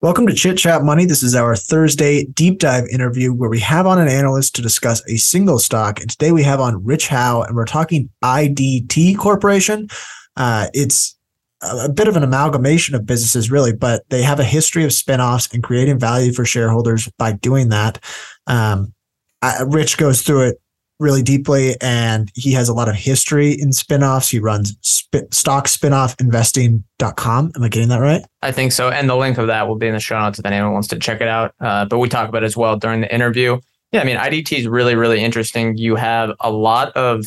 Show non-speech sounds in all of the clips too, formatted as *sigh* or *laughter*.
Welcome to Chit Chat Money. This is our Thursday deep dive interview where we have on an analyst to discuss a single stock. And today we have on Rich Howe, and we're talking IDT Corporation. Uh, it's a bit of an amalgamation of businesses, really, but they have a history of spinoffs and creating value for shareholders by doing that. Um, Rich goes through it really deeply and he has a lot of history in spinoffs. He runs sp- stockspinoffinvesting.com. Am I getting that right? I think so. And the link of that will be in the show notes if anyone wants to check it out. Uh, but we talk about it as well during the interview. Yeah, I mean, IDT is really, really interesting. You have a lot of,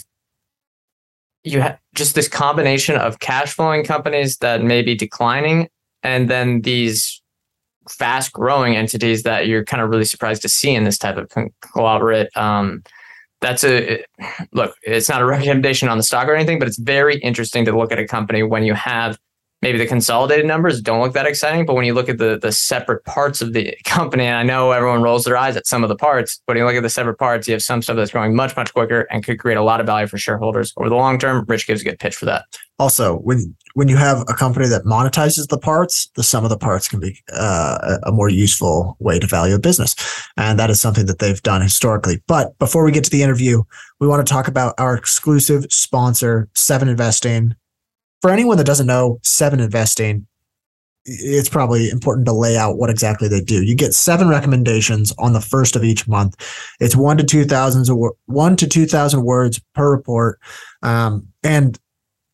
you have just this combination of cash flowing companies that may be declining and then these fast growing entities that you're kind of really surprised to see in this type of conglomerate. Um, that's a look, it's not a recommendation on the stock or anything, but it's very interesting to look at a company when you have maybe the consolidated numbers don't look that exciting, but when you look at the the separate parts of the *laughs* company, and I know everyone rolls their eyes at some of the parts, but when you look at the separate parts, you have some stuff that's growing much much quicker and could create a lot of value for shareholders over the long term. Rich gives a good pitch for that. Also, when when you have a company that monetizes the parts, the sum of the parts can be uh, a more useful way to value a business, and that is something that they've done historically. But before we get to the interview, we want to talk about our exclusive sponsor, Seven Investing for anyone that doesn't know seven investing it's probably important to lay out what exactly they do. You get seven recommendations on the first of each month. It's one to two thousand one to two thousand words per report, um, and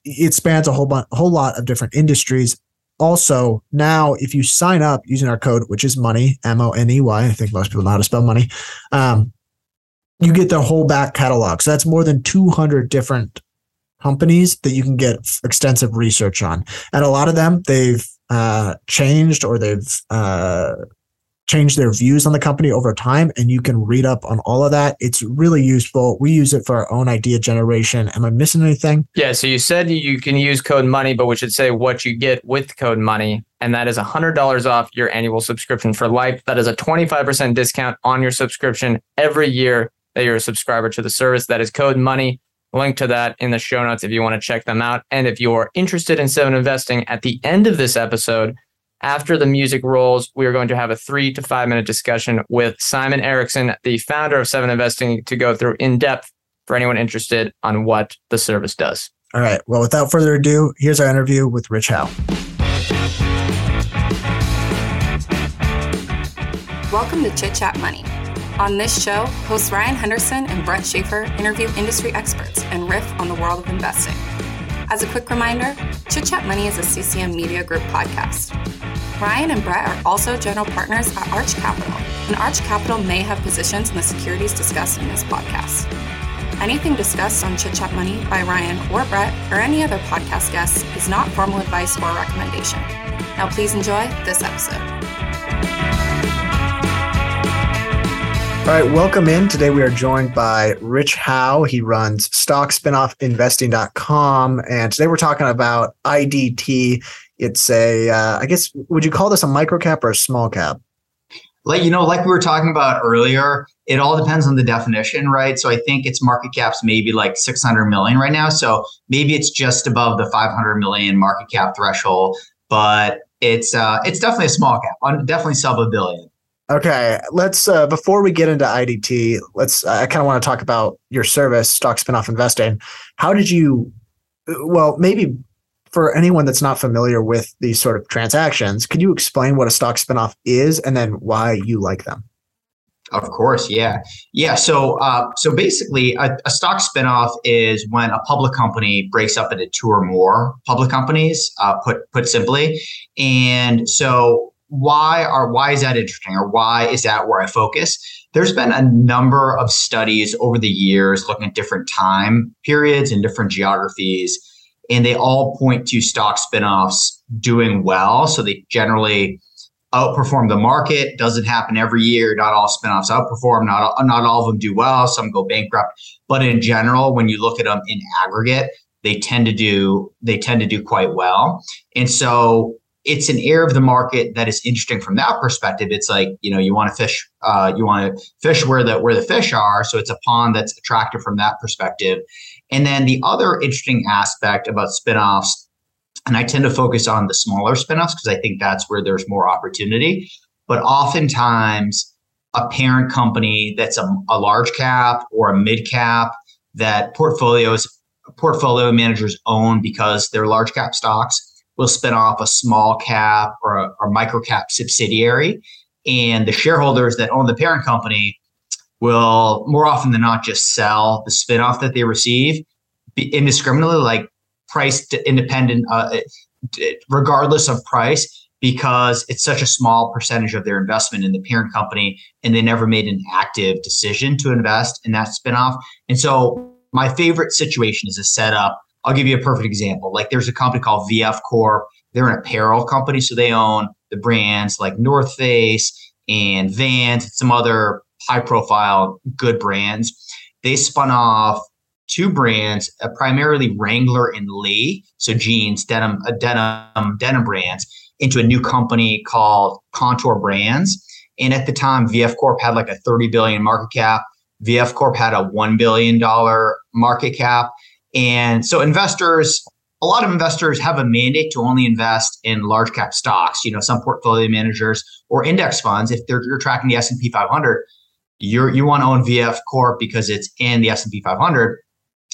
it spans a whole bunch, whole lot of different industries. Also, now if you sign up using our code, which is money, M O N E Y, I think most people know how to spell money. Um, you get the whole back catalog. So that's more than 200 different companies that you can get extensive research on. And a lot of them, they've uh, changed or they've uh, changed their views on the company over time. And you can read up on all of that. It's really useful. We use it for our own idea generation. Am I missing anything? Yeah. So you said you can use code money, but we should say what you get with code money. And that is $100 off your annual subscription for life. That is a 25% discount on your subscription every year that you're a subscriber to the service. That is code money link to that in the show notes if you want to check them out. And if you're interested in Seven Investing, at the end of this episode, after the music rolls, we are going to have a three to five minute discussion with Simon Erickson, the founder of Seven Investing, to go through in depth for anyone interested on what the service does. All right. Well, without further ado, here's our interview with Rich Howe. Welcome to Chit Chat Money on this show, hosts Ryan Henderson and Brett Schaefer interview industry experts and riff on the world of investing. As a quick reminder, Chit Chat Money is a CCM Media Group podcast. Ryan and Brett are also general partners at Arch Capital, and Arch Capital may have positions in the securities discussed in this podcast. Anything discussed on Chit Chat Money by Ryan or Brett or any other podcast guests is not formal advice or recommendation. Now, please enjoy this episode. All right, welcome in. Today we are joined by Rich Howe. He runs stockspinoffinvesting.com. And today we're talking about IDT. It's a, uh, I guess, would you call this a micro cap or a small cap? Like, you know, like we were talking about earlier, it all depends on the definition, right? So I think its market cap's maybe like 600 million right now. So maybe it's just above the 500 million market cap threshold, but it's uh, it's definitely a small cap, definitely sub a billion. Okay, let's uh, before we get into IDT, let's. Uh, I kind of want to talk about your service, stock spinoff investing. How did you? Well, maybe for anyone that's not familiar with these sort of transactions, could you explain what a stock spinoff is and then why you like them? Of course, yeah, yeah. So, uh, so basically, a, a, stock spinoff is when a public company breaks up into two or more public companies. Uh, put put simply, and so why are why is that interesting or why is that where I focus? There's been a number of studies over the years looking at different time periods and different geographies, and they all point to stock spinoffs doing well. So they generally outperform the market. Doesn't happen every year. Not all spinoffs outperform. Not all, not all of them do well. Some go bankrupt. But in general, when you look at them in aggregate, they tend to do they tend to do quite well. And so it's an area of the market that is interesting from that perspective. It's like you know you want to fish, uh, you want to fish where the where the fish are. So it's a pond that's attractive from that perspective. And then the other interesting aspect about spinoffs And I tend to focus on the smaller spinoffs because I think that's where there's more opportunity. But oftentimes, a parent company that's a, a large cap or a mid cap that portfolios portfolio managers own because they're large cap stocks will spin off a small cap or a or micro cap subsidiary and the shareholders that own the parent company will more often than not just sell the spinoff that they receive indiscriminately like price independent uh, regardless of price because it's such a small percentage of their investment in the parent company and they never made an active decision to invest in that spinoff. And so my favorite situation is a setup. I'll give you a perfect example. Like there's a company called VF Corp. They're an apparel company, so they own the brands like North Face and Vans some other high profile good brands. They spun off two brands, uh, primarily Wrangler and Lee, so jeans, denim, uh, denim, denim brands into a new company called Kontoor Brands. And at the time, VF Corp had like a 30 billion market cap. VF Corp had a $1 billion market cap. And so investors, a lot of investors have a mandate to only invest in large cap stocks. You know, some portfolio managers or index funds, if they're you're tracking the S&P 500, you're, you want to own VF Corp because it's in the S&P 500.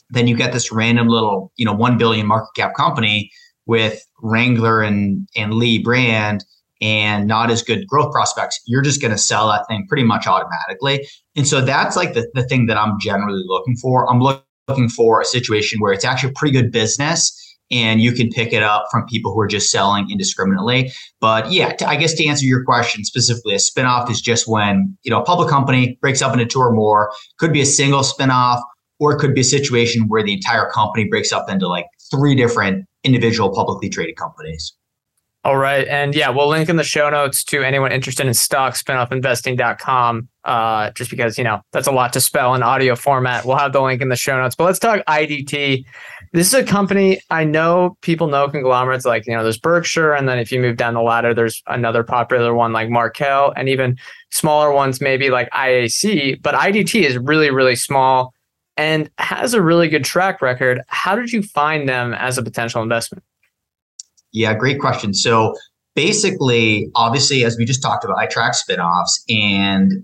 Then you get this random little, you know, 1 billion market cap company with Wrangler and, and Lee brand and not as good growth prospects, you're just going to sell that thing pretty much automatically. And so that's like the, the thing that I'm generally looking for. I'm look, looking for a situation where it's actually a pretty good business and you can pick it up from people who are just selling indiscriminately. But yeah, I guess to answer your question specifically, a spinoff is just when, you know, a public company breaks up into two or more, could be a single spinoff, or it could be a situation where the entire company breaks up into like three different individual publicly traded companies. All right. And yeah, we'll link in the show notes to anyone interested in stock spinoffinvesting.com. Uh, just because, you know, that's a lot to spell in audio format. We'll have the link in the show notes. But let's talk IDT. This is a company I know people know conglomerates like, you know, there's Berkshire. And then if you move down the ladder, there's another popular one like Markel and even smaller ones, maybe like IAC. But IDT is really, really small and has a really good track record. How did you find them as a potential investment? Yeah, great question. So basically, obviously, as we just talked about, I track spinoffs and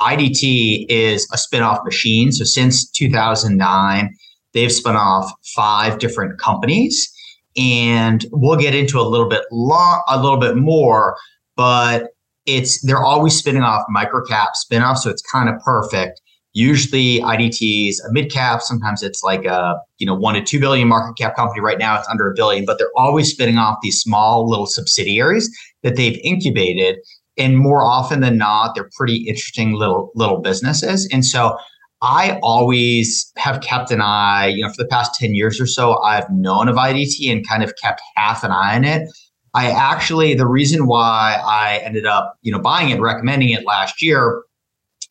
IDT is a spinoff machine. So since 2009, they've spun off five different companies. And we'll get into a little bit long, a little bit more, but it's they're always spinning off microcap spinoffs, so it's kind of perfect Usually IDT is a mid cap. Sometimes it's like a you know one to two billion market cap company. Right now it's under a billion, but they're always spinning off these small little subsidiaries that they've incubated. And more often than not, they're pretty interesting little little businesses. And so I always have kept an eye, you know, for the past 10 years or so, I've known of IDT and kind of kept half an eye on it. I actually, the reason why I ended up, you know, buying it, recommending it last year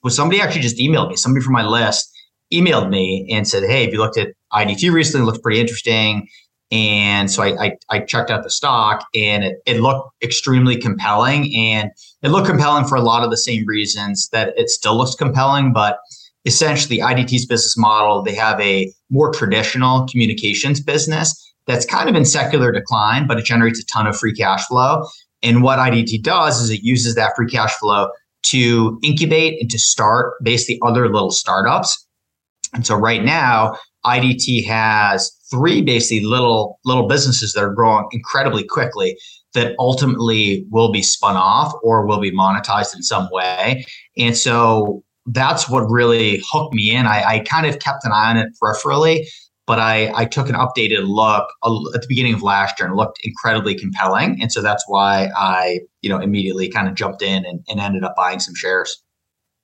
was somebody actually just emailed me, somebody from my list emailed me and said, Hey, have you looked at IDT recently? It looks pretty interesting. And so I, I, I, checked out the stock and it, it looked extremely compelling. And it looked compelling for a lot of the same reasons that it still looks compelling. But essentially, IDT's business model, they have a more traditional communications business that's kind of in secular decline, but it generates a ton of free cash flow. And what IDT does is it uses that free cash flow to incubate and to start basically other little startups. And so right now, IDT has three basically little little businesses that are growing incredibly quickly that ultimately will be spun off or will be monetized in some way. And so that's what really hooked me in. I, I kind of kept an eye on it peripherally, but I, I took an updated look at the beginning of last year and looked incredibly compelling. And so that's why I, you know, immediately kind of jumped in and, and ended up buying some shares.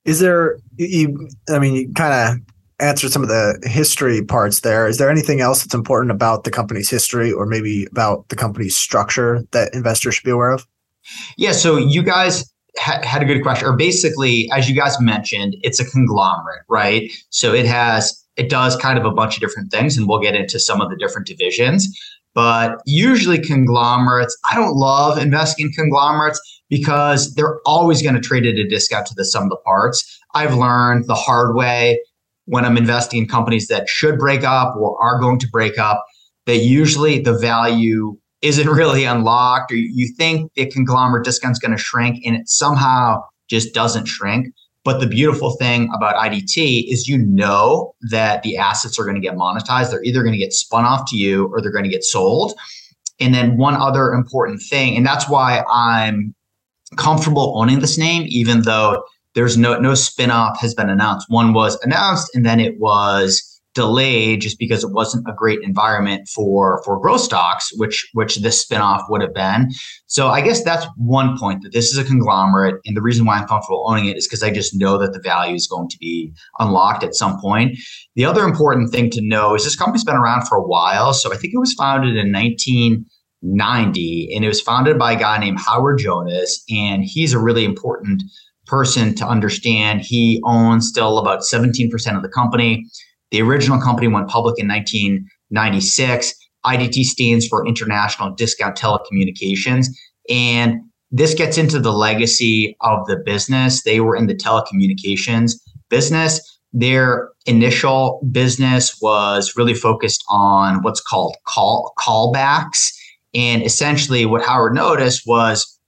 Is there, you, I mean, you kind of answered some of the history parts there. Is there anything else that's important about the company's history or maybe about the company's structure that investors should be aware of? Yeah. So you guys ha- had a good question. Or basically, as you guys mentioned, it's a conglomerate, right? So it has it does kind of a bunch of different things, and we'll get into some of the different divisions. But usually, conglomerates, I don't love investing in conglomerates because they're always going to trade at a discount to the sum of the parts. I've learned the hard way when I'm investing in companies that should break up or are going to break up that usually the value isn't *laughs* really unlocked, or you think the conglomerate discount's going to shrink, and it somehow just doesn't shrink. But the beautiful thing about IDT is you know that the assets are going to get monetized. They're either going to get spun off to you or they're going to get sold. And then one other important thing, and that's why I'm comfortable owning this name, even though there's no no spinoff has been announced. One was announced and then it was delayed just because it wasn't a great environment for for growth stocks, which which this spinoff would have been. So I guess that's one point that this is a conglomerate, and the reason why I'm comfortable owning it is because I just know that the value is going to be unlocked at some point. The other important thing to know is this company's been around for a while. So I think it was founded in 1990, and it was founded by a guy named Howard Jonas, and he's a really important person to understand. He owns still about 17% of the company. The original company went public in 1996. IDT stands for International Discount Telecommunications. And this gets into the legacy of the business. They were in the telecommunications business. Their initial business was really focused on what's called call callbacks. And essentially, what Howard noticed was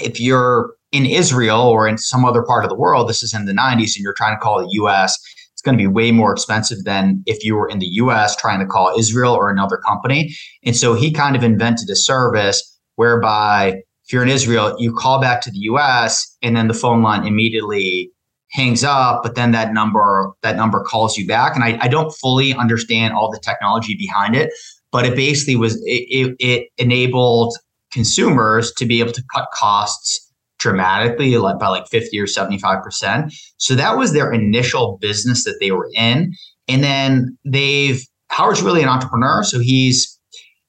if you're in Israel or in some other part of the world, this is in the 90s, and you're trying to call the US, going to be way more expensive than if you were in the US trying to call Israel or another company. And so he kind of invented a service whereby if you're in Israel, you call back to the US and then the phone line immediately hangs up, but then that number that number calls you back. And I, I don't fully understand all the technology behind it, but it basically was it, it, it enabled consumers to be able to cut costs dramatically like by like 50 or 75%. So that was their initial business that they were in. And then they've Howard's really an entrepreneur, so he's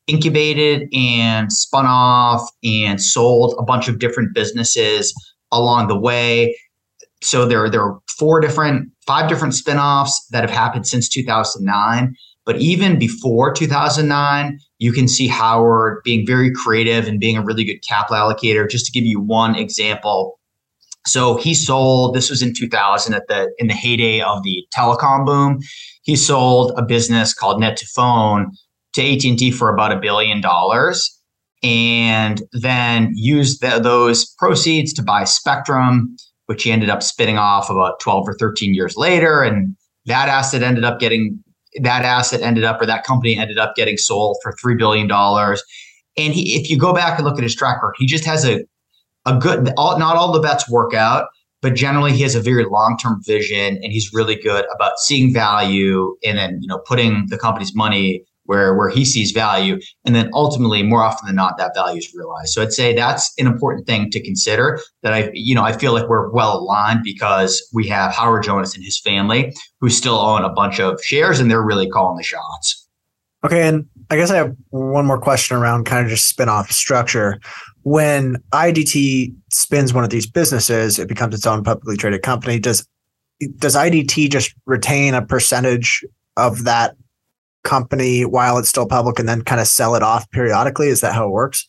incubated and spun off and sold a bunch of different businesses along the way. So there, there are four different, five different spinoffs that have happened since 2009. But even before 2009, you can see Howard being very creative and being a really good capital allocator. Just to give you one example, so he sold. This was in 2000 at the in the heyday of the telecom boom. He sold a business called Net2Phone to AT&T for about a billion dollars, and then used the, those proceeds to buy Spectrum, which he ended up spinning off about 12 or 13 years later, and that asset ended up getting that asset ended up or that company ended up getting sold for $3 billion. And he, if you go back and look at his track record, he just has a, a good, all, not all the bets work out, but generally he has a very long-term vision and he's really good about seeing value and then, you know, putting the company's money where where he sees value. And then ultimately more often than not that value is realized. So i'd say that's an important thing to consider that i you know i feel like we're well aligned because we have howard jonas and his family who still own a bunch of shares and they're really calling the shots. Okay and i guess i have one more question around kind of just spin-off structure. When idt spins one of these businesses it becomes its own publicly traded company. Does does idt just retain a percentage of that company while it's still public and then kind of sell it off periodically? Is that how it works?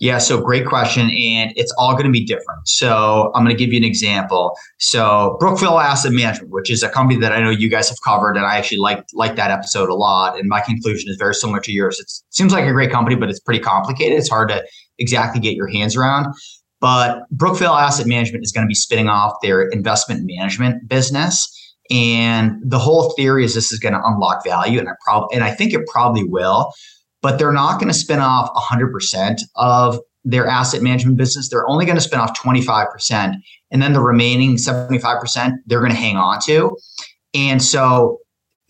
Yeah, so great question. And it's all going to be different. So I'm going to give you an example. So Brookfield Asset Management, which is a company that I know you guys have covered, and I actually like like that episode a lot. And my conclusion is very similar to yours. It seems like a great company, but it's pretty complicated. It's hard to exactly get your hands around. But Brookfield Asset Management is going to be spinning off their investment management business. And the whole theory is this is going to unlock value, and I probably and I think it probably will, but they're not going to spin off 100% of their asset management business. They're only going to spin off 25%, and then the remaining 75% they're going to hang on to. And so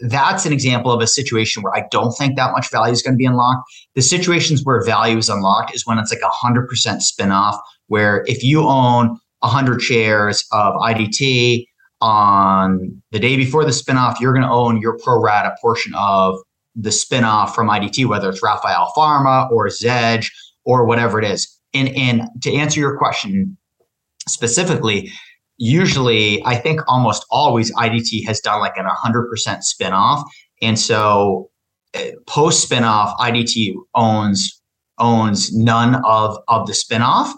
that's an example of a situation where I don't think that much value is going to be unlocked. The situations where value is unlocked is when it's like a 100% spinoff, where if you own 100 shares of IDT on the day before the spinoff, you're going to own your pro rata portion of the spinoff from IDT, whether it's Rafael Pharma or Zedge or whatever it is. And, and to answer your question specifically, usually I think almost always IDT has done like an 100% spinoff. And so uh, post spinoff, IDT owns owns none of, of the spinoff.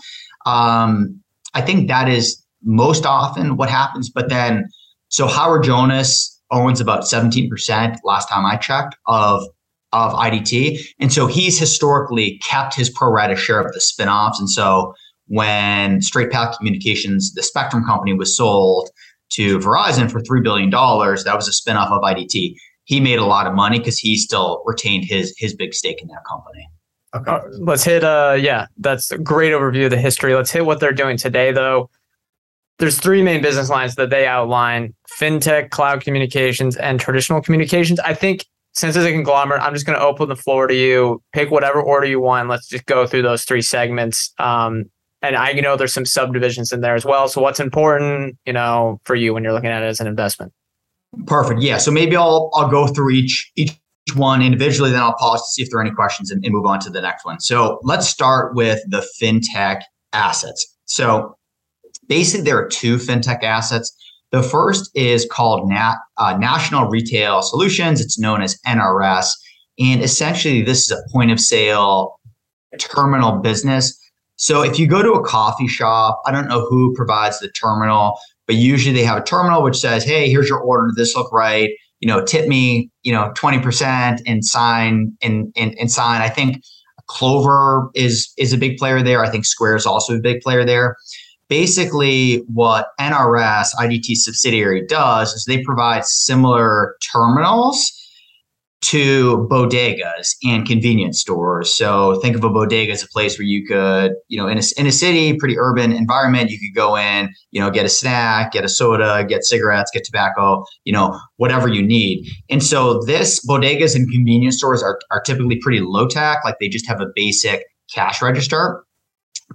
Um, I think that is most often what happens. But then, so Howard Jonas owns about 17% last time I checked of of IDT. And so he's historically kept his pro rata share of the spinoffs. And so when Straight Path Communications, the Spectrum company, was sold to Verizon for $3 billion, that was a spinoff of IDT. He made a lot of money because he still retained his his big stake in that company. Okay. Uh, let's hit uh yeah, that's a great overview of the history. Let's hit what they're doing today though. There's three main business lines that they outline: fintech, cloud communications, and traditional communications. I think since it's a conglomerate, I'm just going to open the floor to you. Pick whatever order you want. Let's just go through those three segments. Um, and I know there's some subdivisions in there as well. So what's important, you know, for you when you're looking at it as an investment? Perfect. Yeah. So maybe I'll I'll go through each each one individually, then I'll pause to see if there are any questions and, and move on to the next one. So let's start with the fintech assets. So basically, there are two fintech assets. The first is called Nat, uh, National Retail Solutions. It's known as NRS. And essentially, this is a point of sale terminal business. So if you go to a coffee shop, I don't know who provides the terminal, but usually they have a terminal which says, hey, here's your order. Does this look right? You know, tip me, you know, 20% and sign and, and, and sign. I think Clover is is a big player there. I think Square is also a big player there basically what NRS IDT subsidiary does is they provide similar terminals to bodegas and convenience stores. So think of a bodega as a place where you could, you know, in a, in a city, pretty urban environment, you could go in, you know, get a snack, get a soda, get cigarettes, get tobacco, you know, whatever you need. And so this bodegas and convenience stores are, are typically pretty low tech, like they just have a basic cash register.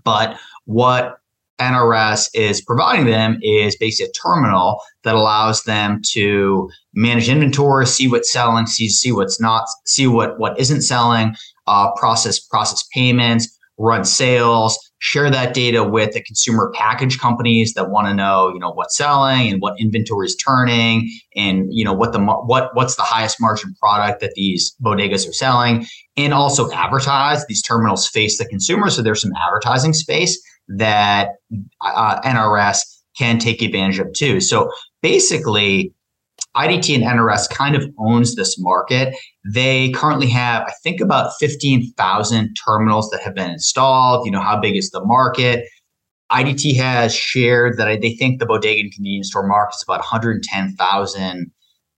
But what NRS is providing them is basically a terminal that allows them to manage inventory, see what's selling, see see what's not, see what what isn't selling, uh, process process payments, run sales, share that data with the consumer package companies that want to know you know what's selling and what inventory is turning, and you know what the what what's the highest margin product that these bodegas are selling, and also advertise. These terminals face the consumer, so there's some advertising space that uh, NRS can take advantage of too. So basically, IDT and NRS kind of owns this market. They currently have, I think, about 15,000 terminals that have been installed. You know, how big is the market? IDT has shared that they think the bodega and convenience store market is about 110,000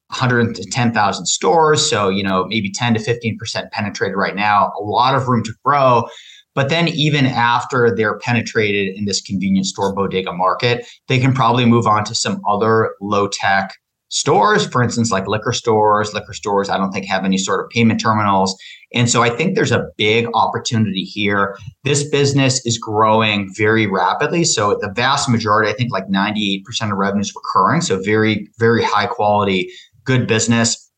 110,000 stores. So, you know, maybe 10 to 15% penetrated right now, a lot of room to grow. But then, even after they're penetrated in this convenience store bodega market, they can probably move on to some other low tech stores, for instance, like liquor stores. Liquor stores, I don't think have any sort of payment terminals. And so I think there's a big opportunity here. This business is growing very rapidly. So the vast majority, I think like 98% of revenue is recurring. So very, very high quality, good business.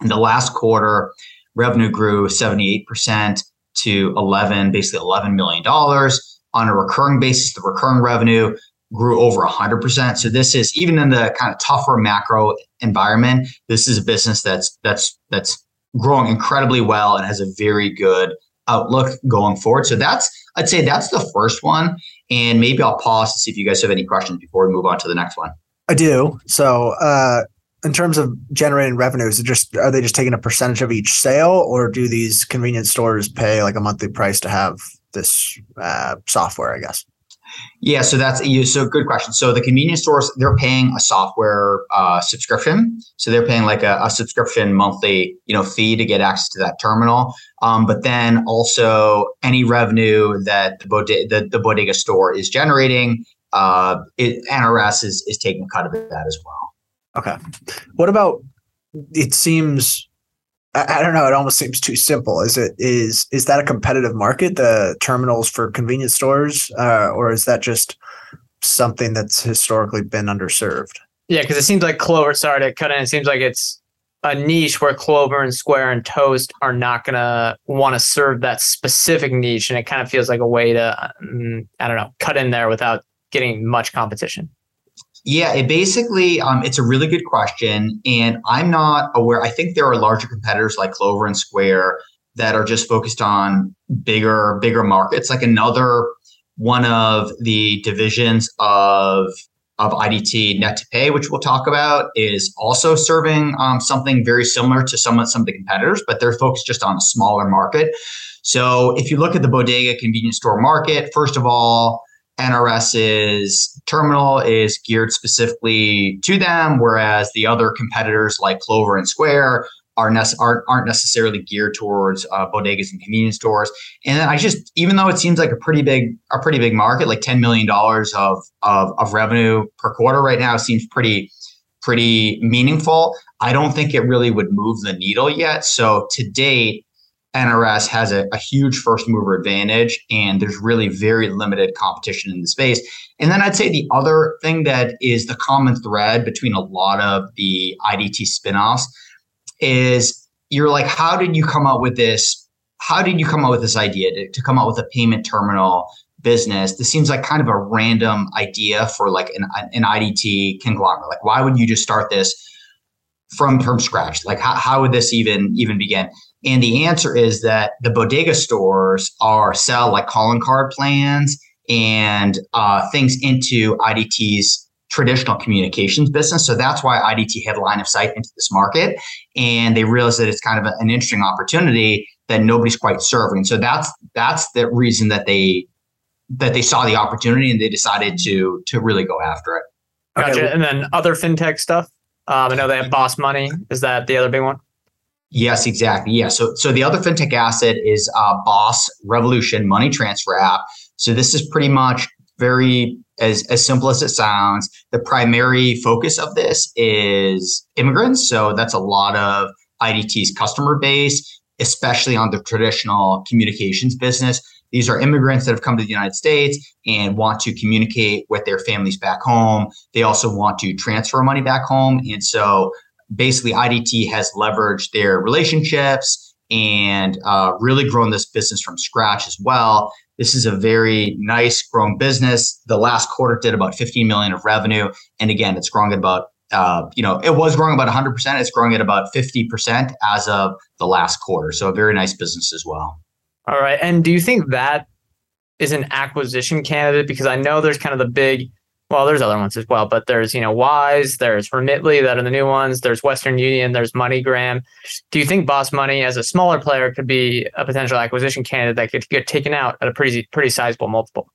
In the last quarter, revenue grew 78% to 11, basically 11 million dollars on a recurring basis. The recurring revenue grew over 100%. So this is even in the kind of tougher macro environment, this is a business that's that's that's growing incredibly well and has a very good outlook going forward. So that's I'd say that's the first one and maybe I'll pause to see if you guys have any questions before we move on to the next one. I do. So, uh in terms of generating revenues, just are they just taking a percentage of each sale, or do these convenience stores pay like a monthly price to have this uh, software? I guess. Yeah, so that's you. So good question. So the convenience stores they're paying a software uh, subscription. So they're paying like a, a, subscription monthly, you know, fee to get access to that terminal. Um, but then also any revenue that the bodega, the, the bodega store is generating, uh, it, NRS is is taking a cut of that as well. Okay. What about it seems I, I don't know, it almost seems too simple. Is it is is that a competitive market, the terminals for convenience stores, uh, or is that just something that's historically been underserved? Yeah, because it seems like Clover, sorry to cut in, it seems like it's a niche where Clover and Square and Toast are not going to want to serve that specific niche. And it kind of feels like a way to, um, I don't know, cut in there without getting much competition. Yeah, it basically um, it's a really good question, and I'm not aware. I think there are larger competitors like Clover and Square that are just focused on bigger bigger markets. Like another one of the divisions of of IDT Net to Pay, which we'll talk about, is also serving um, something very similar to some of some of the competitors, but they're focused just on a smaller market. So if you look at the bodega convenience store market, first of all, NRS's terminal is geared specifically to them, whereas the other competitors like Clover and Square are ne- aren't, aren't necessarily geared towards uh, bodegas and convenience stores. And I just, even though it seems like a pretty big a pretty big market, like ten million dollars of, of of revenue per quarter right now seems pretty pretty meaningful. I don't think it really would move the needle yet. So to date, NRS has a, a, huge first mover advantage, and there's really very limited competition in the space. And then I'd say the other thing that is the common thread between a lot of the IDT spinoffs is you're like, how did you come up with this? How did you come up with this idea to, to come up with a payment terminal business? This seems like kind of a random idea for like an, an IDT conglomerate. Like, why would you just start this from from scratch? Like, how, how would this even even begin? And the answer is that the bodega stores are sell like calling card plans and uh, things into IDT's traditional communications business. So that's why IDT had a line of sight into this market. And they realized that it's kind of a, an interesting opportunity that nobody's quite serving. So that's that's the reason that they that they saw the opportunity and they decided to to really go after it. Gotcha. Okay. And then other fintech stuff. Um, I know they have Boss Money. Is that the other big one? Yes, exactly. Yeah. So so the other fintech asset is uh, Boss Revolution Money Transfer app. So this is pretty much very as, as simple as it sounds. The primary focus of this is immigrants. So that's a lot of IDT's customer base, especially on the traditional communications business. These are immigrants that have come to the United States and want to communicate with their families back home. They also want to transfer money back home. And so basically, IDT has leveraged their relationships and uh, really grown this business from scratch as well this is a very nice growing business. The last quarter did about 15 million of revenue, and again, it's growing at about uh, you know it was growing about 100. percent It's growing at about 50 percent as of the last quarter. So a very nice business as well. All right, and do you think that is an acquisition candidate? Because I know there's kind of the big well, there's other ones as well, but there's, you know, Wise, there's Remitly that are the new ones, there's Western Union, there's MoneyGram. Do you think Boss Money as a smaller player could be a potential acquisition candidate that could get taken out at a pretty pretty sizable multiple?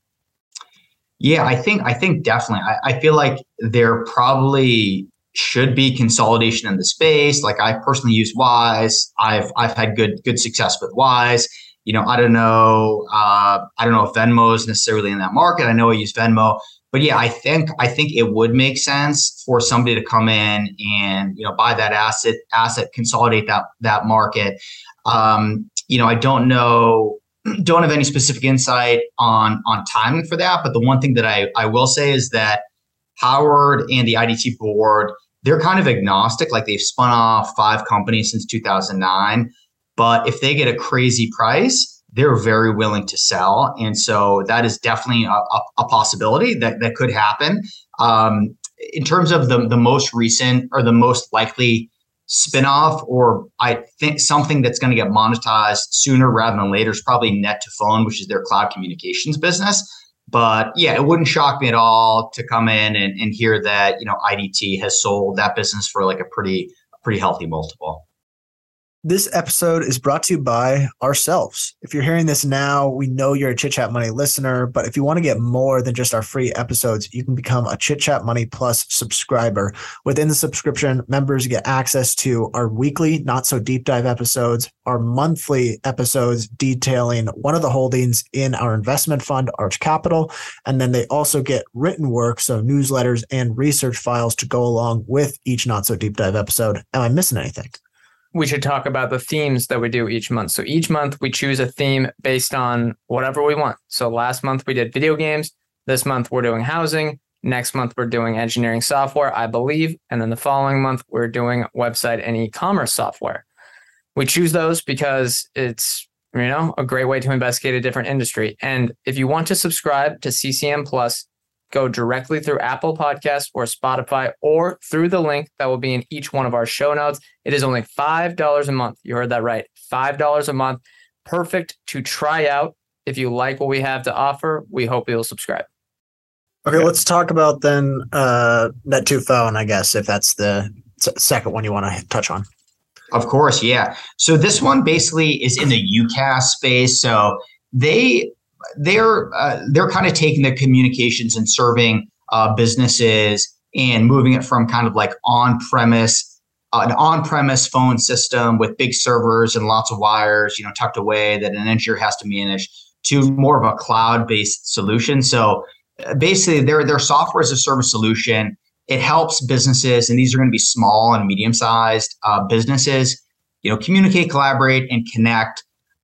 Yeah, I think I think definitely. I, I feel like there probably should be consolidation in the space. Like I personally use Wise. I've I've had good good success with Wise. You know, I don't know. Uh, I don't know if Venmo is necessarily in that market. I know I use Venmo, but yeah, I think I think it would make sense for somebody to come in and you know buy that asset, asset, consolidate that that market. Um, you know, I don't know, *clears throat* don't have any specific insight on on timing for that. But the one thing that I I will say is that Howard and the IDT board they're kind of agnostic. Like they've spun off five companies since 2009. But if they get a crazy price, they're very willing to sell. And so that is definitely a, a, a possibility that, that could happen. Um, in terms of the, the most recent or the most likely spinoff, or I think something that's going to get monetized sooner rather than later is probably Net2Phone, which is their cloud communications business. But yeah, it wouldn't shock me at all to come in and, and hear that, you know, IDT has sold that business for like a pretty, pretty healthy multiple. This episode is brought to you by ourselves. If you're hearing this now, we know you're a Chit Chat Money listener, but if you want to get more than just our free episodes, you can become a Chit Chat Money Plus subscriber. Within the subscription, members get access to our weekly, not so deep dive episodes, our monthly episodes detailing one of the holdings in our investment fund, Arch Capital, and then they also get written work, so newsletters and research files to go along with each not so deep dive episode. Am I missing anything? We should talk about the themes that we do each month. So each month we choose a theme based on whatever we want. So last month we did video games. This month we're doing housing. Next month we're doing engineering software, I believe. And then the following month we're doing website and e commerce software. We choose those because it's you know a great way to investigate a different industry. And if you want to subscribe to CCM Plus, go directly through Apple Podcasts or Spotify or through the link that will be in each one of our show notes. It is only $5 a month. You heard that right. $5 a month. Perfect to try out. If you like what we have to offer, we hope you'll subscribe. Okay, yeah. let's talk about then uh, Net2Phone, I guess, if that's the second one you want to touch on. Of course, yeah. So this one basically is in the UCaaS space. So they they're uh, they're kind of taking the communications and serving uh, businesses and moving it from kind of like on premise uh, an on-premise phone system with big servers and lots of wires, you know, tucked away that an engineer has to manage, to more of a cloud-based solution. So uh, basically, their their software as a service solution. It helps businesses, and these are going to be small and medium-sized uh, businesses, you know, communicate, collaborate, and connect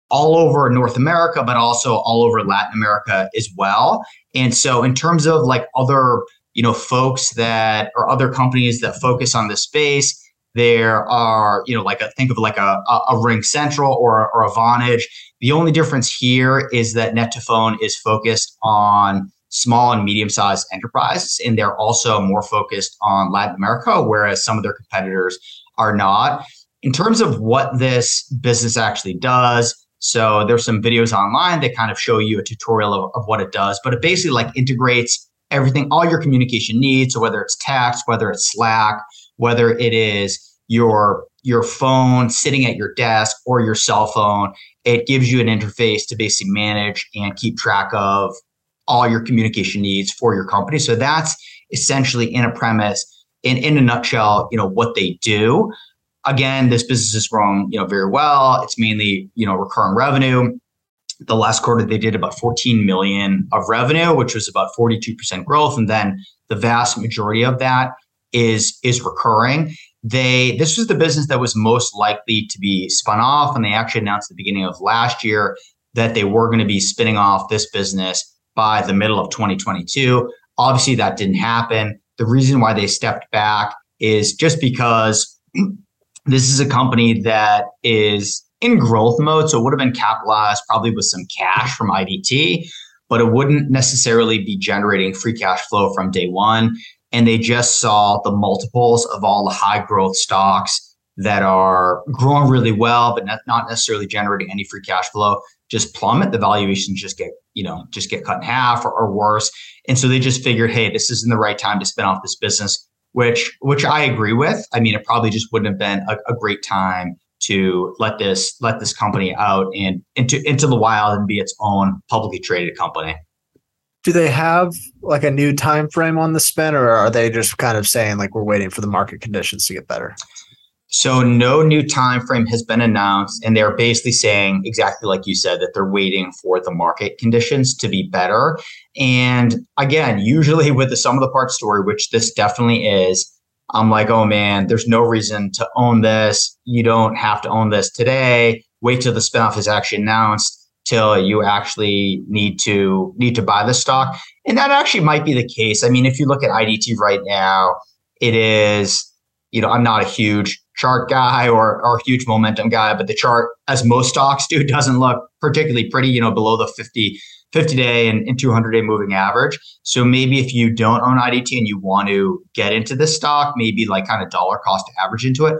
all over North America, but also all over Latin America as well. And so, in terms of like other, you know, folks that or other companies that focus on this space, there are, you know, like a, think of like a, a RingCentral or, or a Vonage. The only difference here is that Net2Phone is focused on small and medium sized enterprises, and they're also more focused on Latin America, whereas some of their competitors are not. In terms of what this business actually does, so there's some videos online that kind of show you a tutorial of, of what it does, but it basically like integrates everything, all your communication needs. So whether it's text, whether it's Slack, whether it is your your phone sitting at your desk or your cell phone it gives you an interface to basically manage and keep track of all your communication needs for your company so that's essentially in a premise in in a nutshell you know what they do again this business is growing you know very well. It's mainly you know recurring revenue. The last quarter they did about 14 million of revenue which was about 42% growth. And then the vast majority of that is is recurring. They this was the business that was most likely to be spun off. And they actually announced at the beginning of last year that they were going to be spinning off this business by the middle of 2022 obviously that didn't happen. The reason why they stepped back is just because this is a company that is in growth mode so it would have been capitalized probably with some cash from IDT but it wouldn't necessarily be generating free cash flow from day one and they just saw the multiples of all the high growth stocks that are growing really well, but not necessarily generating any free cash flow, just plummet. The valuations just get, you know, just get cut in half or, or worse. And so they just figured, hey, this isn't the right time to spin off this business, which which I agree with. I mean, it probably just wouldn't have been a, a great time to let this let this company out and into into the wild and be its own publicly traded company do they have like a new time frame on the spin or are they just kind of saying like we're waiting for the market conditions to get better so no new time frame has been announced and they're basically saying exactly like you said that they're waiting for the market conditions to be better and again usually *laughs* with the sum of the parts story which this definitely is i'm like oh man there's no reason to own this you don't have to own this today wait till the spinoff is actually announced till you actually need to need to buy the stock. And that actually might be the case. I mean, if you look at IDT right now, it is, you know, I'm not a huge chart guy or, or huge momentum guy, but the chart, as most stocks do, *laughs* doesn't look particularly pretty, you know, below the 50, 50 day and, and 200 day moving average. So maybe if you don't own IDT and you want to get into this stock, maybe like kind of dollar cost average into it.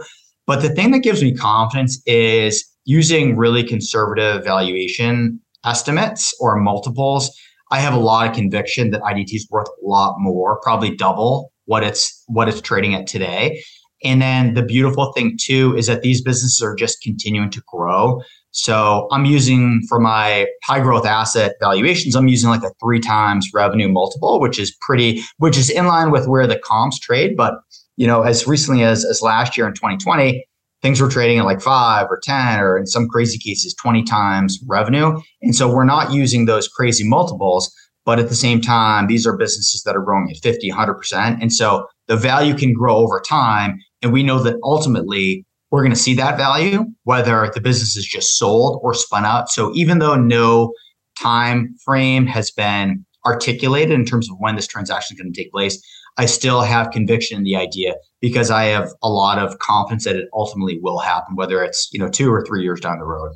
But the thing that gives me confidence is using really conservative valuation estimates or multiples, I have a lot of conviction that IDT is worth a lot more, probably double what it's what it's trading at today. And then the beautiful thing too is that these businesses are just continuing to grow. So I'm using for my high growth asset valuations, I'm using like a three times revenue multiple, which is pretty, which is in line with where the comps trade. But you know, as recently as, as last year in 2020, things were trading at like five or 10 or in some crazy cases 20 times revenue. And so we're not using those crazy multiples, but at the same time, these are businesses that are growing at 50, 100%. And so the value can grow over time. And we know that ultimately we're going to see that value, whether the business is just sold or spun out. So even though no time frame has been articulated in terms of when this transaction is going to take place, I still have conviction in the idea because I have a lot of confidence that it ultimately will happen, whether it's you know two or three years down the road.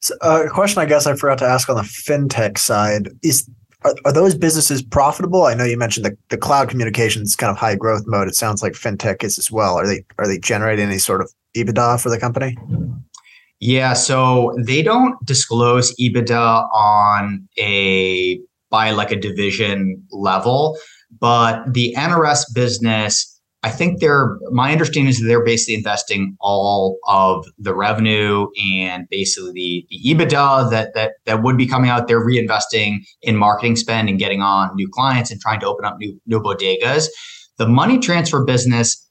So, uh, a question I guess I forgot to ask on the fintech side is are, are those businesses profitable? I know you mentioned the, the cloud communications kind of high growth mode. It sounds like fintech is as well. Are they are they generating any sort of EBITDA for the company? Yeah, so they don't disclose EBITDA on a by like a division level. But the NRS business, I think they're my understanding is that they're basically investing all of the revenue and basically the, the EBITDA that that that would be coming out. They're reinvesting in marketing spend and getting on new clients and trying to open up new new bodegas. The money transfer business,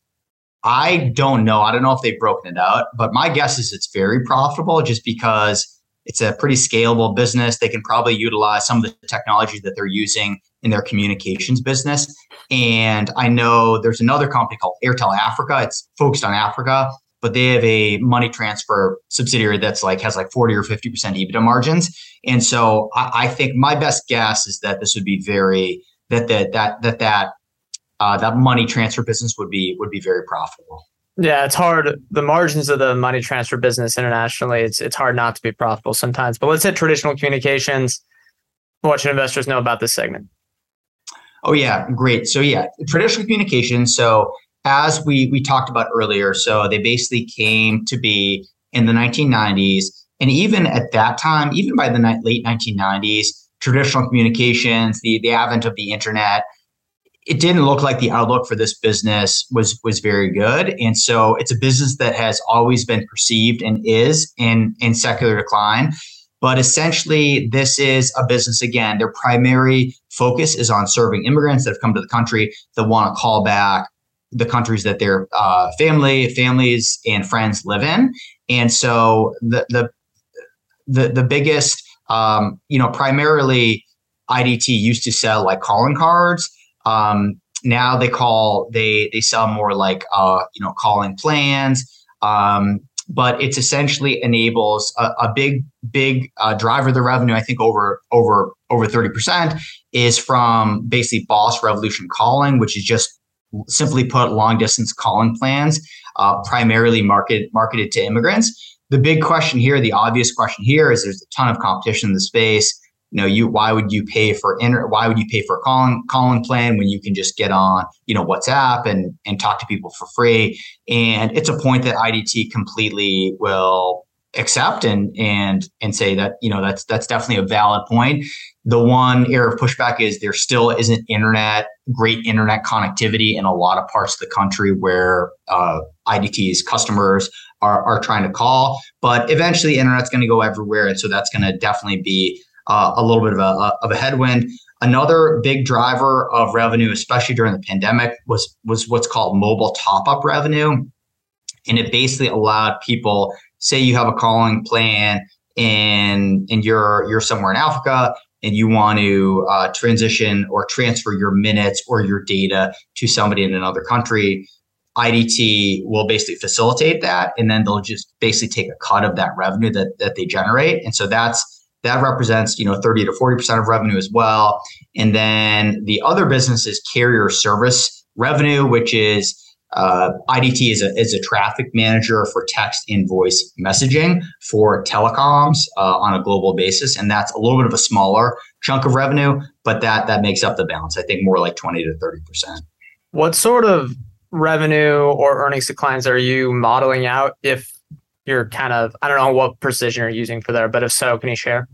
I don't know. I don't know if they've broken it out, but my guess is it's very profitable just because it's a pretty scalable business. They can probably utilize some of the technology that they're using in their communications business. And I know there's another company called Airtel Africa. It's focused on Africa, but they have a money transfer subsidiary that's like has like 40 or 50% EBITDA margins. And so I, I think my best guess is that this would be very that that that that that uh, that money transfer business would be would be very profitable. Yeah, it's hard. The margins of the money transfer business internationally, it's it's hard not to be profitable sometimes. But let's hit traditional communications. What should investors know about this segment? Oh yeah, great. So yeah, traditional communications. So as we we talked about earlier, so they basically came to be in the 1990s, and even at that time, even by the late 1990s, traditional communications, the the advent of the internet, it didn't look like the outlook for this business was was very good and so it's a business that has always been perceived and is in in secular decline but essentially this is a business again their primary focus is on serving immigrants that have come to the country that want to call back the countries that their uh, family families and friends live in and so the the the, the biggest um, you know primarily idt used to sell like calling cards um, now they call they they sell more like uh, you know calling plans. Um, but it's essentially enables a, a big big uh, driver of the revenue. I think over over over thirty percent is from basically Boss Revolution Calling, which is just simply put long distance calling plans, uh, primarily market, marketed to immigrants. The big question here, the obvious question here, is there's a ton of competition in the space. You know you why would you pay for inter why would you pay for a calling calling plan when you can just get on you know whatsapp and and talk to people for free? And it's a point that idt completely will accept and and and say that you know that's that's definitely a valid point the one area of pushback is there still isn't internet great internet connectivity in a lot of parts of the country where uh, idt's customers are, are trying to call but eventually internet's going to go everywhere and so that's going to definitely be uh, a little bit of a, of a headwind. Another big driver of revenue, especially during the pandemic, was was what's called mobile top up revenue, and it basically allowed people, say you have a calling plan and and you're you're somewhere in Africa and you want to uh, transition or transfer your minutes or your data to somebody in another country, IDT will basically facilitate that, and then they'll just basically take a cut of that revenue that that they generate, and so that's that represents you know 30 to 40% of revenue as well. And then the other business is carrier service revenue which is uh, IDT is a, is a traffic manager for text invoice messaging for telecoms uh, on a global basis, and that's a little bit of a smaller chunk of revenue, but that that makes up the balance. I think more like twenty to thirty percent. What sort of revenue or earnings declines are you modeling out if you're kind of I don't know what precision you're using for there, but if so, can you share?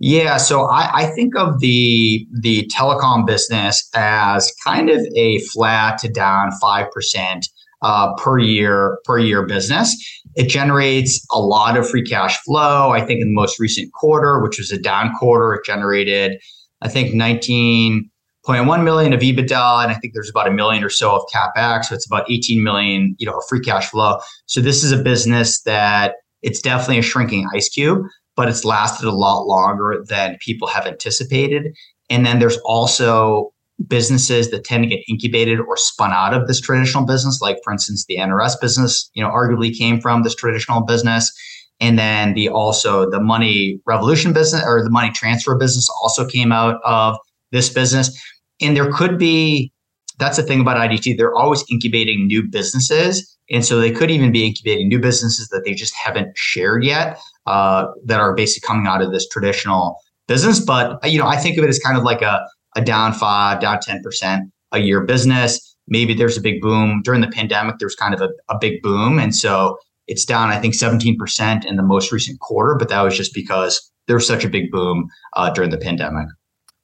Yeah, so I, I, think of the the telecom business as kind of a flat to down five percent uh, per year per year business. It generates a lot of free cash flow. I think in the most recent quarter, which was a down quarter, it generated I think nineteen point one million of EBITDA, and I think there's about a million or so of capex. So it's about 18 million, you know, of free cash flow. So this is a business that it's definitely a shrinking ice cube, but it's lasted a lot longer than people have anticipated. And then there's also businesses that tend to get incubated or spun out of this traditional business, like for instance, the NRS business, you know, arguably came from this traditional business. And then the also the money revolution business or the money transfer business also came out of this business and there could be that's the thing about IDT. They're always incubating new businesses. And so they could even be incubating new businesses that they just haven't shared yet uh, that are basically coming out of this traditional business. But, you know, I think of it as kind of like a, a down five, down 10% a year business. Maybe there's a big boom. During the pandemic, there's kind of a, a big boom. And so it's down, I think, 17% in the most recent quarter. But that was just because there was such a big boom uh, during the pandemic.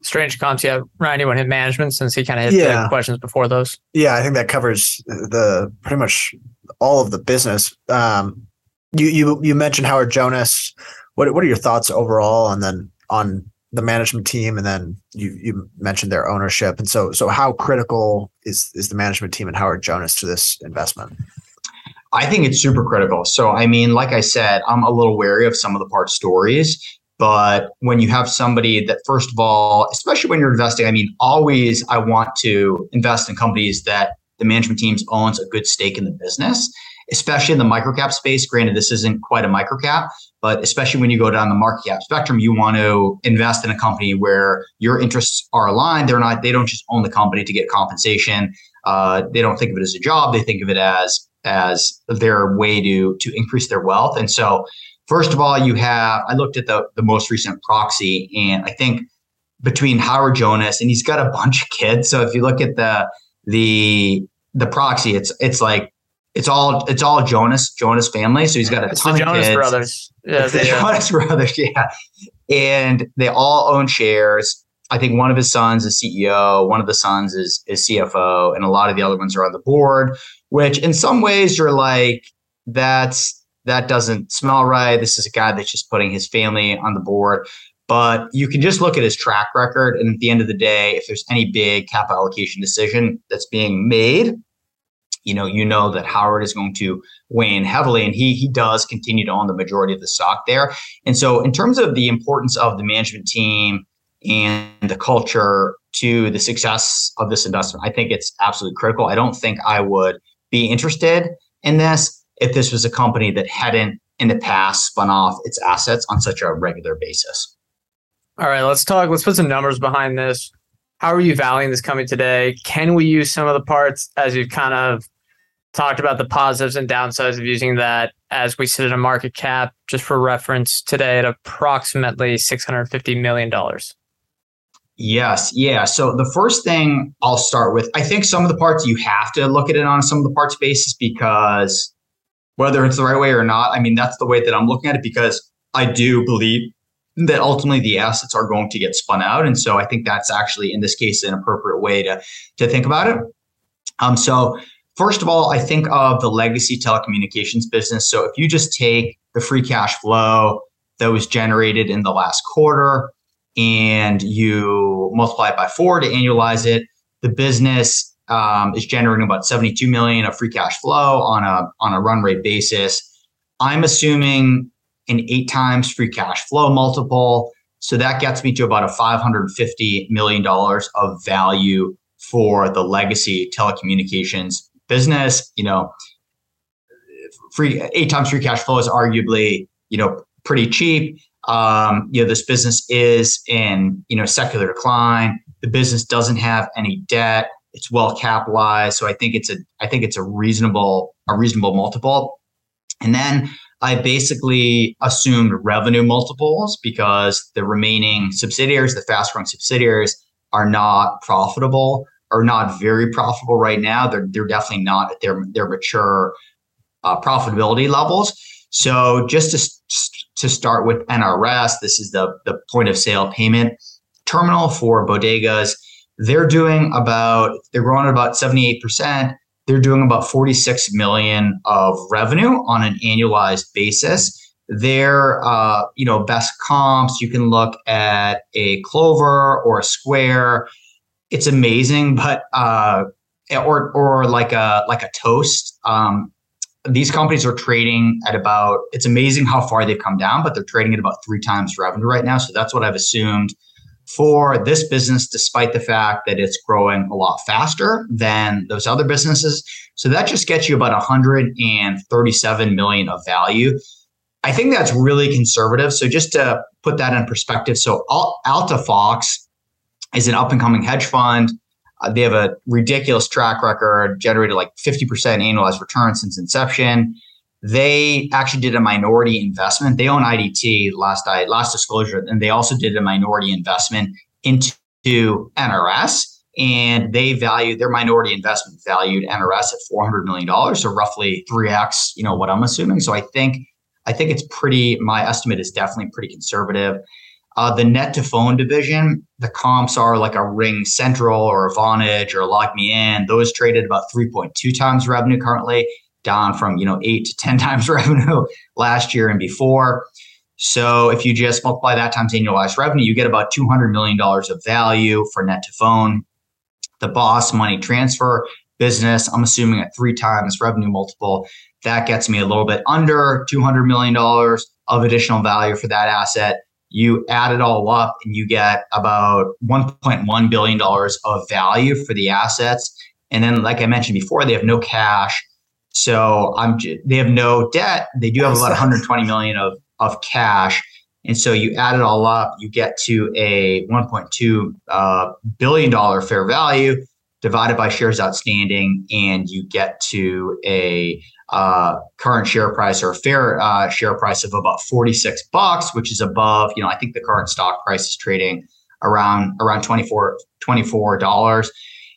strange comps. Yeah, Ryan, you want to hit management since he kind of hit Yeah. the questions before those. Yeah, I think that covers the pretty much all of the business. Um, you you you mentioned Howard Jonas. What what are your thoughts overall, and then on the management team, and then you you mentioned their ownership, and so so how critical is is the management team and Howard Jonas to this investment? I think it's super critical. So, I mean, like I said, I'm a little wary of some of the part stories. But when you have somebody that, first of all, especially when you're investing, I mean, always I want to invest in companies that the management teams owns a good stake in the business, especially in the microcap space. Granted, this isn't quite a microcap, but especially when you go down the market cap spectrum, you want to invest in a company where your interests are aligned. They're not, they don't just own the company to get compensation. Uh, they don't think of it as a job. They think of it as as their way to to increase their wealth. And so, first of all, you have I looked at the the most recent proxy, and I think between Howard Jonas and he's got a bunch of kids. So if you look at the the the proxy, it's it's like it's all it's all Jonas Jonas family. So he's got a It's ton the of Jonas kids. brothers. Yeah, the uh, Jonas *laughs* Brothers, yeah. And they all own shares. I think one of his sons is CEO, one of the sons is is CFO, and a lot of the other ones are on the board. Which, in some ways, you're like, that's that doesn't smell right. This is a guy that's just putting his family on the board. But you can just look at his track record, and at the end of the day, if there's any big capital allocation decision that's being made, you know, you know that Howard is going to weigh in heavily, and he he does continue to own the majority of the stock there. And so, in terms of the importance of the management team and the culture to the success of this investment, I think it's absolutely critical. I don't think I would be interested in this if this was a company that hadn't in the past spun off its assets on such a regular basis. All right, let's talk. Let's put some numbers behind this. How are you valuing this company today? Can we use some of the parts as you've kind of talked about the positives and downsides of using that as we sit at a market cap, just for reference, today at approximately $650 million? Yes, yeah. So the first thing I'll start with, I think some of the parts you have to look at it on some of the parts basis because whether it's the right way or not, I mean that's the way that I'm looking at it because I do believe that ultimately the assets are going to get spun out, and so I think that's actually in this case an appropriate way to to think about it. Um, so first of all, I think of the legacy telecommunications business. So if you just take the free cash flow that was generated in the last quarter and you multiply it by four to annualize it, the business um, is generating about 72 million of free cash flow on a on a run rate basis. I'm assuming an eight times free cash flow multiple. So that gets me to about a $550 million of value for the legacy telecommunications business. You know, free eight times free cash flow is arguably, you know, pretty cheap. Um, you know, this business is in, you know, secular decline. The business doesn't have any debt. It's well capitalized. So I think it's a I think it's a reasonable, a reasonable multiple. And then I basically assumed revenue multiples because the remaining subsidiaries, the fast growing subsidiaries, are not profitable or not very profitable right now. They're they're definitely not at their their mature uh, profitability levels. So just to to start with NRS, this is the the point of sale payment terminal for bodegas. They're doing about they're growing at about seventy eight percent. They're doing about forty six million of revenue on an annualized basis. Their uh, you know best comps you can look at a Clover or a Square. It's amazing, *laughs* but uh, or or like a like a Toast. Um, these companies are trading at about it's amazing how far they've come down but they're trading at about three times revenue right now so that's what i've assumed for this business despite the fact that it's growing a lot faster than those other businesses. So that just gets you about 137 million of value. I think that's really conservative. So just to put that in perspective so alta fox is an up and coming hedge fund. Uh, they have a ridiculous track record, generated like 50% annualized return since inception. They actually did a minority investment. They own IDT last I last disclosure, and they also did a minority investment into NRS. And they valued their minority investment valued NRS at $400 million, so roughly 3x, you know, what I'm assuming. So I think I think it's pretty, my estimate is definitely pretty conservative. Uh, the Net2Phone division, the comps are like a RingCentral or a Vonage or LogMeIn. Those traded about 3.2 times revenue currently, down from you know eight to 10 *laughs* times revenue last year and before. So if you just multiply that times annualized revenue, you get about $200 million of value for net2phone. The boss money transfer business, I'm assuming at three times revenue multiple, that gets me a little bit under $200 million of additional value for that asset. You add it all up and you get about $1.1 billion of value for the assets. And then, like I mentioned before, they have no cash. So I'm they have no debt. They do have about 120 million of of cash. And so you add it all up, you get to a 1.2 uh, billion dollar fair value divided by shares outstanding, and you get to a uh, current share price or fair uh, share price of about 46 bucks, which is above, you know, I think the current stock price is trading around around 24 dollars.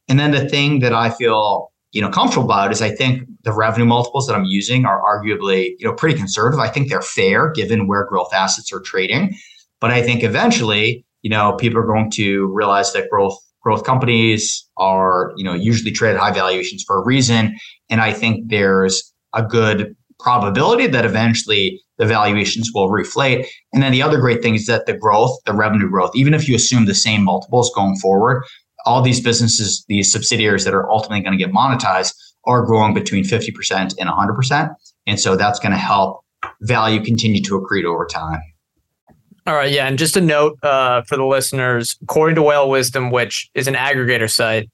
And then the thing that I feel you know comfortable about is I think the revenue multiples that I'm using are arguably you know pretty conservative. I think they're fair given where growth assets are trading, but I think eventually you know people are going to realize that growth growth companies are you know usually trade at high valuations for a reason, and I think there's a good probability that eventually the valuations will reflate. And then the other great thing is that the growth, the revenue growth, even if you assume the same multiples going forward, all these businesses, these subsidiaries that are ultimately going to get monetized are growing between 50% and 100%. And so that's going to help value continue to accrete over time. All right. Yeah. And just a note uh, for the listeners according to WhaleWisdom, which is an aggregator site,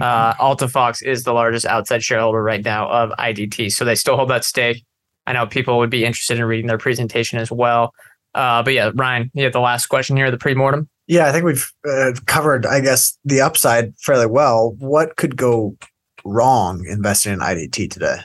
uh, Alta Fox is the largest outside shareholder right now of IDT. So they still hold that stake. I know people would be interested in reading their presentation as well. Uh, but yeah, Ryan, you have the last question here, the pre-mortem. Yeah, I think we've uh, covered, I guess, the upside fairly well. What could go wrong investing in IDT today?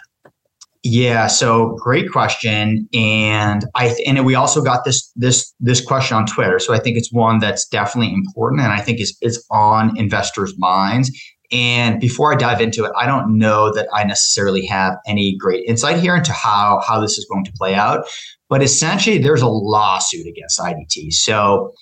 Yeah, so great question, and I th- and we also got this this this question on Twitter. So I think it's one that's definitely important, and I think is is on investors' minds. And before I dive into it, I don't know that I necessarily have any great insight here into how how this is going to play out. But essentially, there's a lawsuit against IDT. So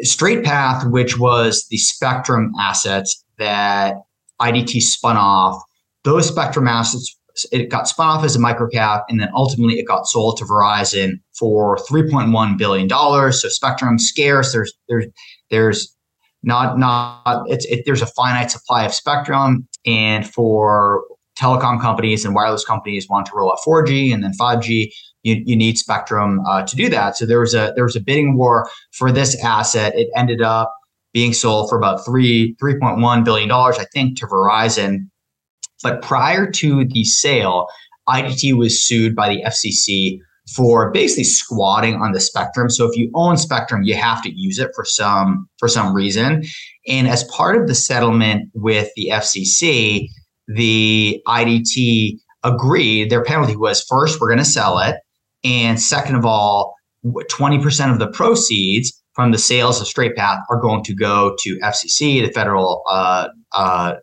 Straight Path, which was the Spectrum assets that IDT spun off, those Spectrum assets it got spun off as a microcap and then ultimately it got sold to Verizon for 3.1 billion dollars. So Spectrum scarce. There's there's there's not not it's it, there's a finite supply of Spectrum, and for telecom companies and wireless companies want to roll out 4G and then 5G, you, you need spectrum uh, to do that. So there was a there was a bidding war for this asset. It ended up being sold for about three three point one billion dollars, I think, to Verizon. But prior to the sale, IDT was sued by the FCC for basically squatting on the spectrum. So if you own spectrum, you have to use it for some for some reason. And as part of the settlement with the FCC, the IDT agreed. Their penalty was first, we're going to sell it. And second of all, 20% of the proceeds from the sales of Straight Path are going to go to FCC, the federal, uh, uh,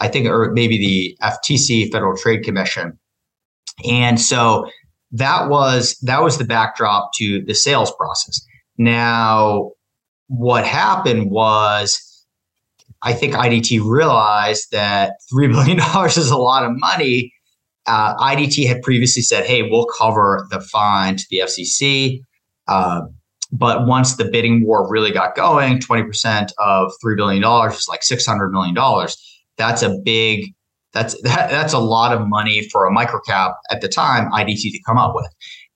I think, or maybe the FTC, Federal Trade Commission. And so that was that was the backdrop to the sales process. Now, what happened was, I think IDT realized that three billion dollars *laughs* is a lot of money, uh, IDT had previously said, hey, we'll cover the fine to the FCC. Uh, but once the bidding war really got going, 20% of $3 billion is like $600 million. That's a big, that's, *laughs* that, that's a lot of money for a microcap at the time, IDT to come up with.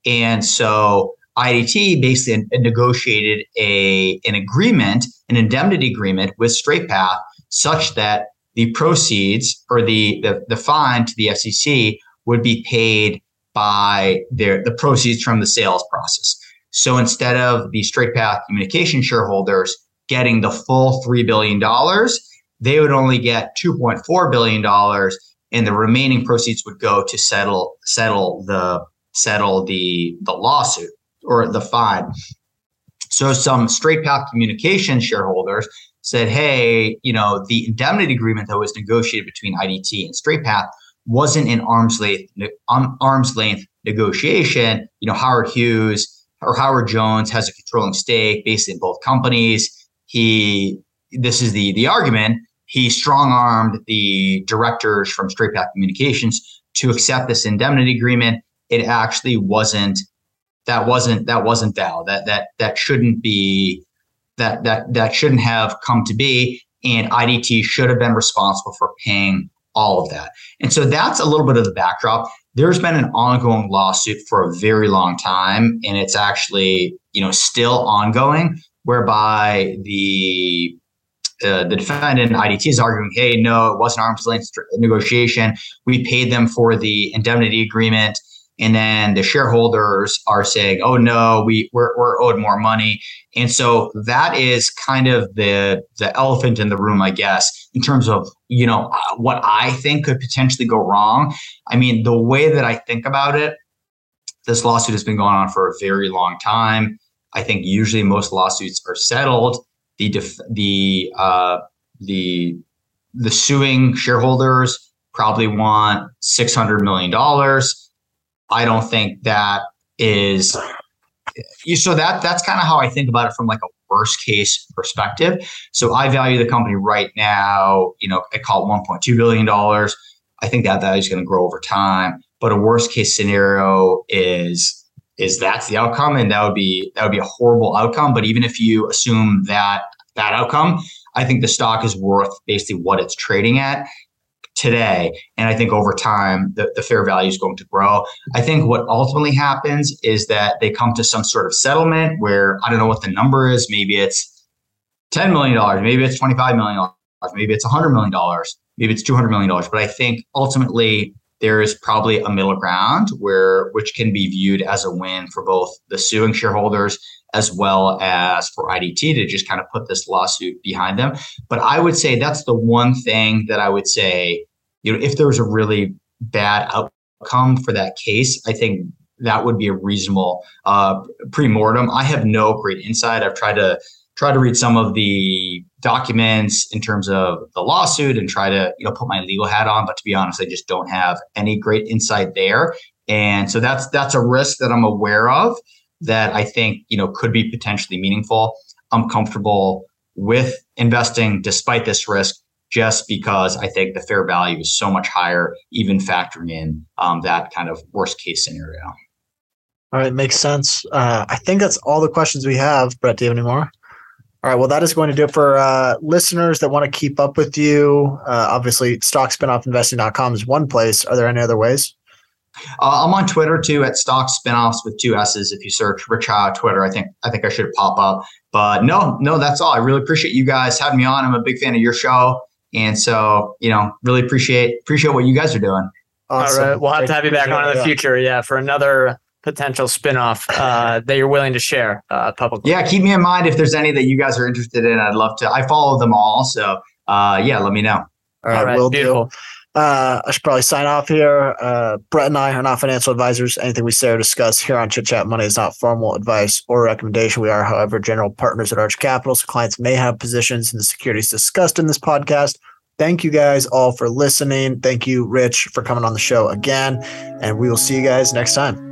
And so IDT basically negotiated a, an agreement, an indemnity agreement with Straight Path such that the proceeds or the, the, the fine to the FCC would be paid by their, the proceeds from the sales process. So instead of the straight path communication shareholders getting the full $3 billion, they would only get $2.4 billion and the remaining proceeds would go to settle settle the settle the the lawsuit or the fine. So some straight path communication shareholders said, hey, you know, the indemnity agreement that was negotiated between IDT and Straight Path wasn't an arm's length um, arm's length negotiation. You know, Howard Hughes or Howard Jonas has a controlling stake based in both companies. He this is the the argument. He strong armed the directors from Straight Path Communications to accept this indemnity agreement. It actually wasn't that wasn't that wasn't valid. That that that shouldn't be that that that shouldn't have come to be. And IDT should have been responsible for paying all of that. And so that's a little bit of the backdrop. There's been an ongoing lawsuit for a very long time, and it's actually you know still ongoing, whereby the uh, the defendant IDT is arguing, hey, no, it wasn't arm's length negotiation. We paid them for the indemnity agreement and then the shareholders are saying, "Oh no, we we're, we're owed more money," and so that is kind of the the elephant in the room, I guess, in terms of you know what I think could potentially go wrong. I mean, the way that I think about it, this lawsuit has been going on for a very long time. I think usually most lawsuits are settled. The def- the uh, the the suing shareholders probably want six hundred million dollars I don't think that is you so that that's kind of how I think about it from like a worst case perspective. So I value the company right now, you know, I call it 1.2 billion dollars. I think that value is going to grow over time, but a worst case scenario is is that's the outcome and that would be that would be a horrible outcome, but even if you assume that that outcome, I think the stock is worth basically what it's trading at today. And I think over time, the, the fair value is going to grow. I think what ultimately happens is that they come to some sort of settlement where I don't know what the number is. Maybe it's $10 million, maybe it's $25 million, maybe it's $100 million, maybe it's $200 million. But I think ultimately, there is probably a middle ground where which can be viewed as a win for both the suing shareholders as well as for IDT to just kind of put this lawsuit behind them. But I would say that's the one thing that I would say you know, if there was a really bad outcome for that case, I think that would be a reasonable uh, pre-mortem. I have no great insight. I've tried to try to read some of the documents in terms of the lawsuit and try to you know put my legal hat on. But to be honest, I just don't have any great insight there. And so that's that's a risk that I'm aware of that I think you know could be potentially meaningful. I'm comfortable with investing despite this risk just because I think the fair value is so much higher, even factoring in um, that kind of worst case scenario. All right, makes sense. Uh, I think that's all the questions we have. Brett, do you have any more? All right, well, that is going to do it for uh, listeners that want to keep up with you. Uh, obviously, stockspinoffinvesting.com is one place. Are there any other ways? Uh, I'm on Twitter too at stock spinoffs with two S's. If you search Rich Howe Twitter, I think I think I should pop up. But no, no, that's all. I really appreciate you guys having me on. I'm a big fan of your show. And so, you know, really appreciate appreciate what you guys are doing. Awesome. All right, we'll have to have you back on in the future, yeah, for another potential spinoff uh, *laughs* that you're willing to share uh, publicly. Yeah, keep me in mind if there's any that you guys are interested in. I'd love to. I follow them all, so uh, yeah, let me know. All right, all right will beautiful. Do. Uh, I should probably sign off here. Uh, Brett and I are not financial advisors. Anything we say or discuss here on Chit Chat Money is not formal advice or recommendation. We are, however, general partners at Arch Capital, so clients may have positions in the securities discussed in this podcast. Thank you guys all for listening. Thank you, Rich, for coming on the show again. And we will see you guys next time.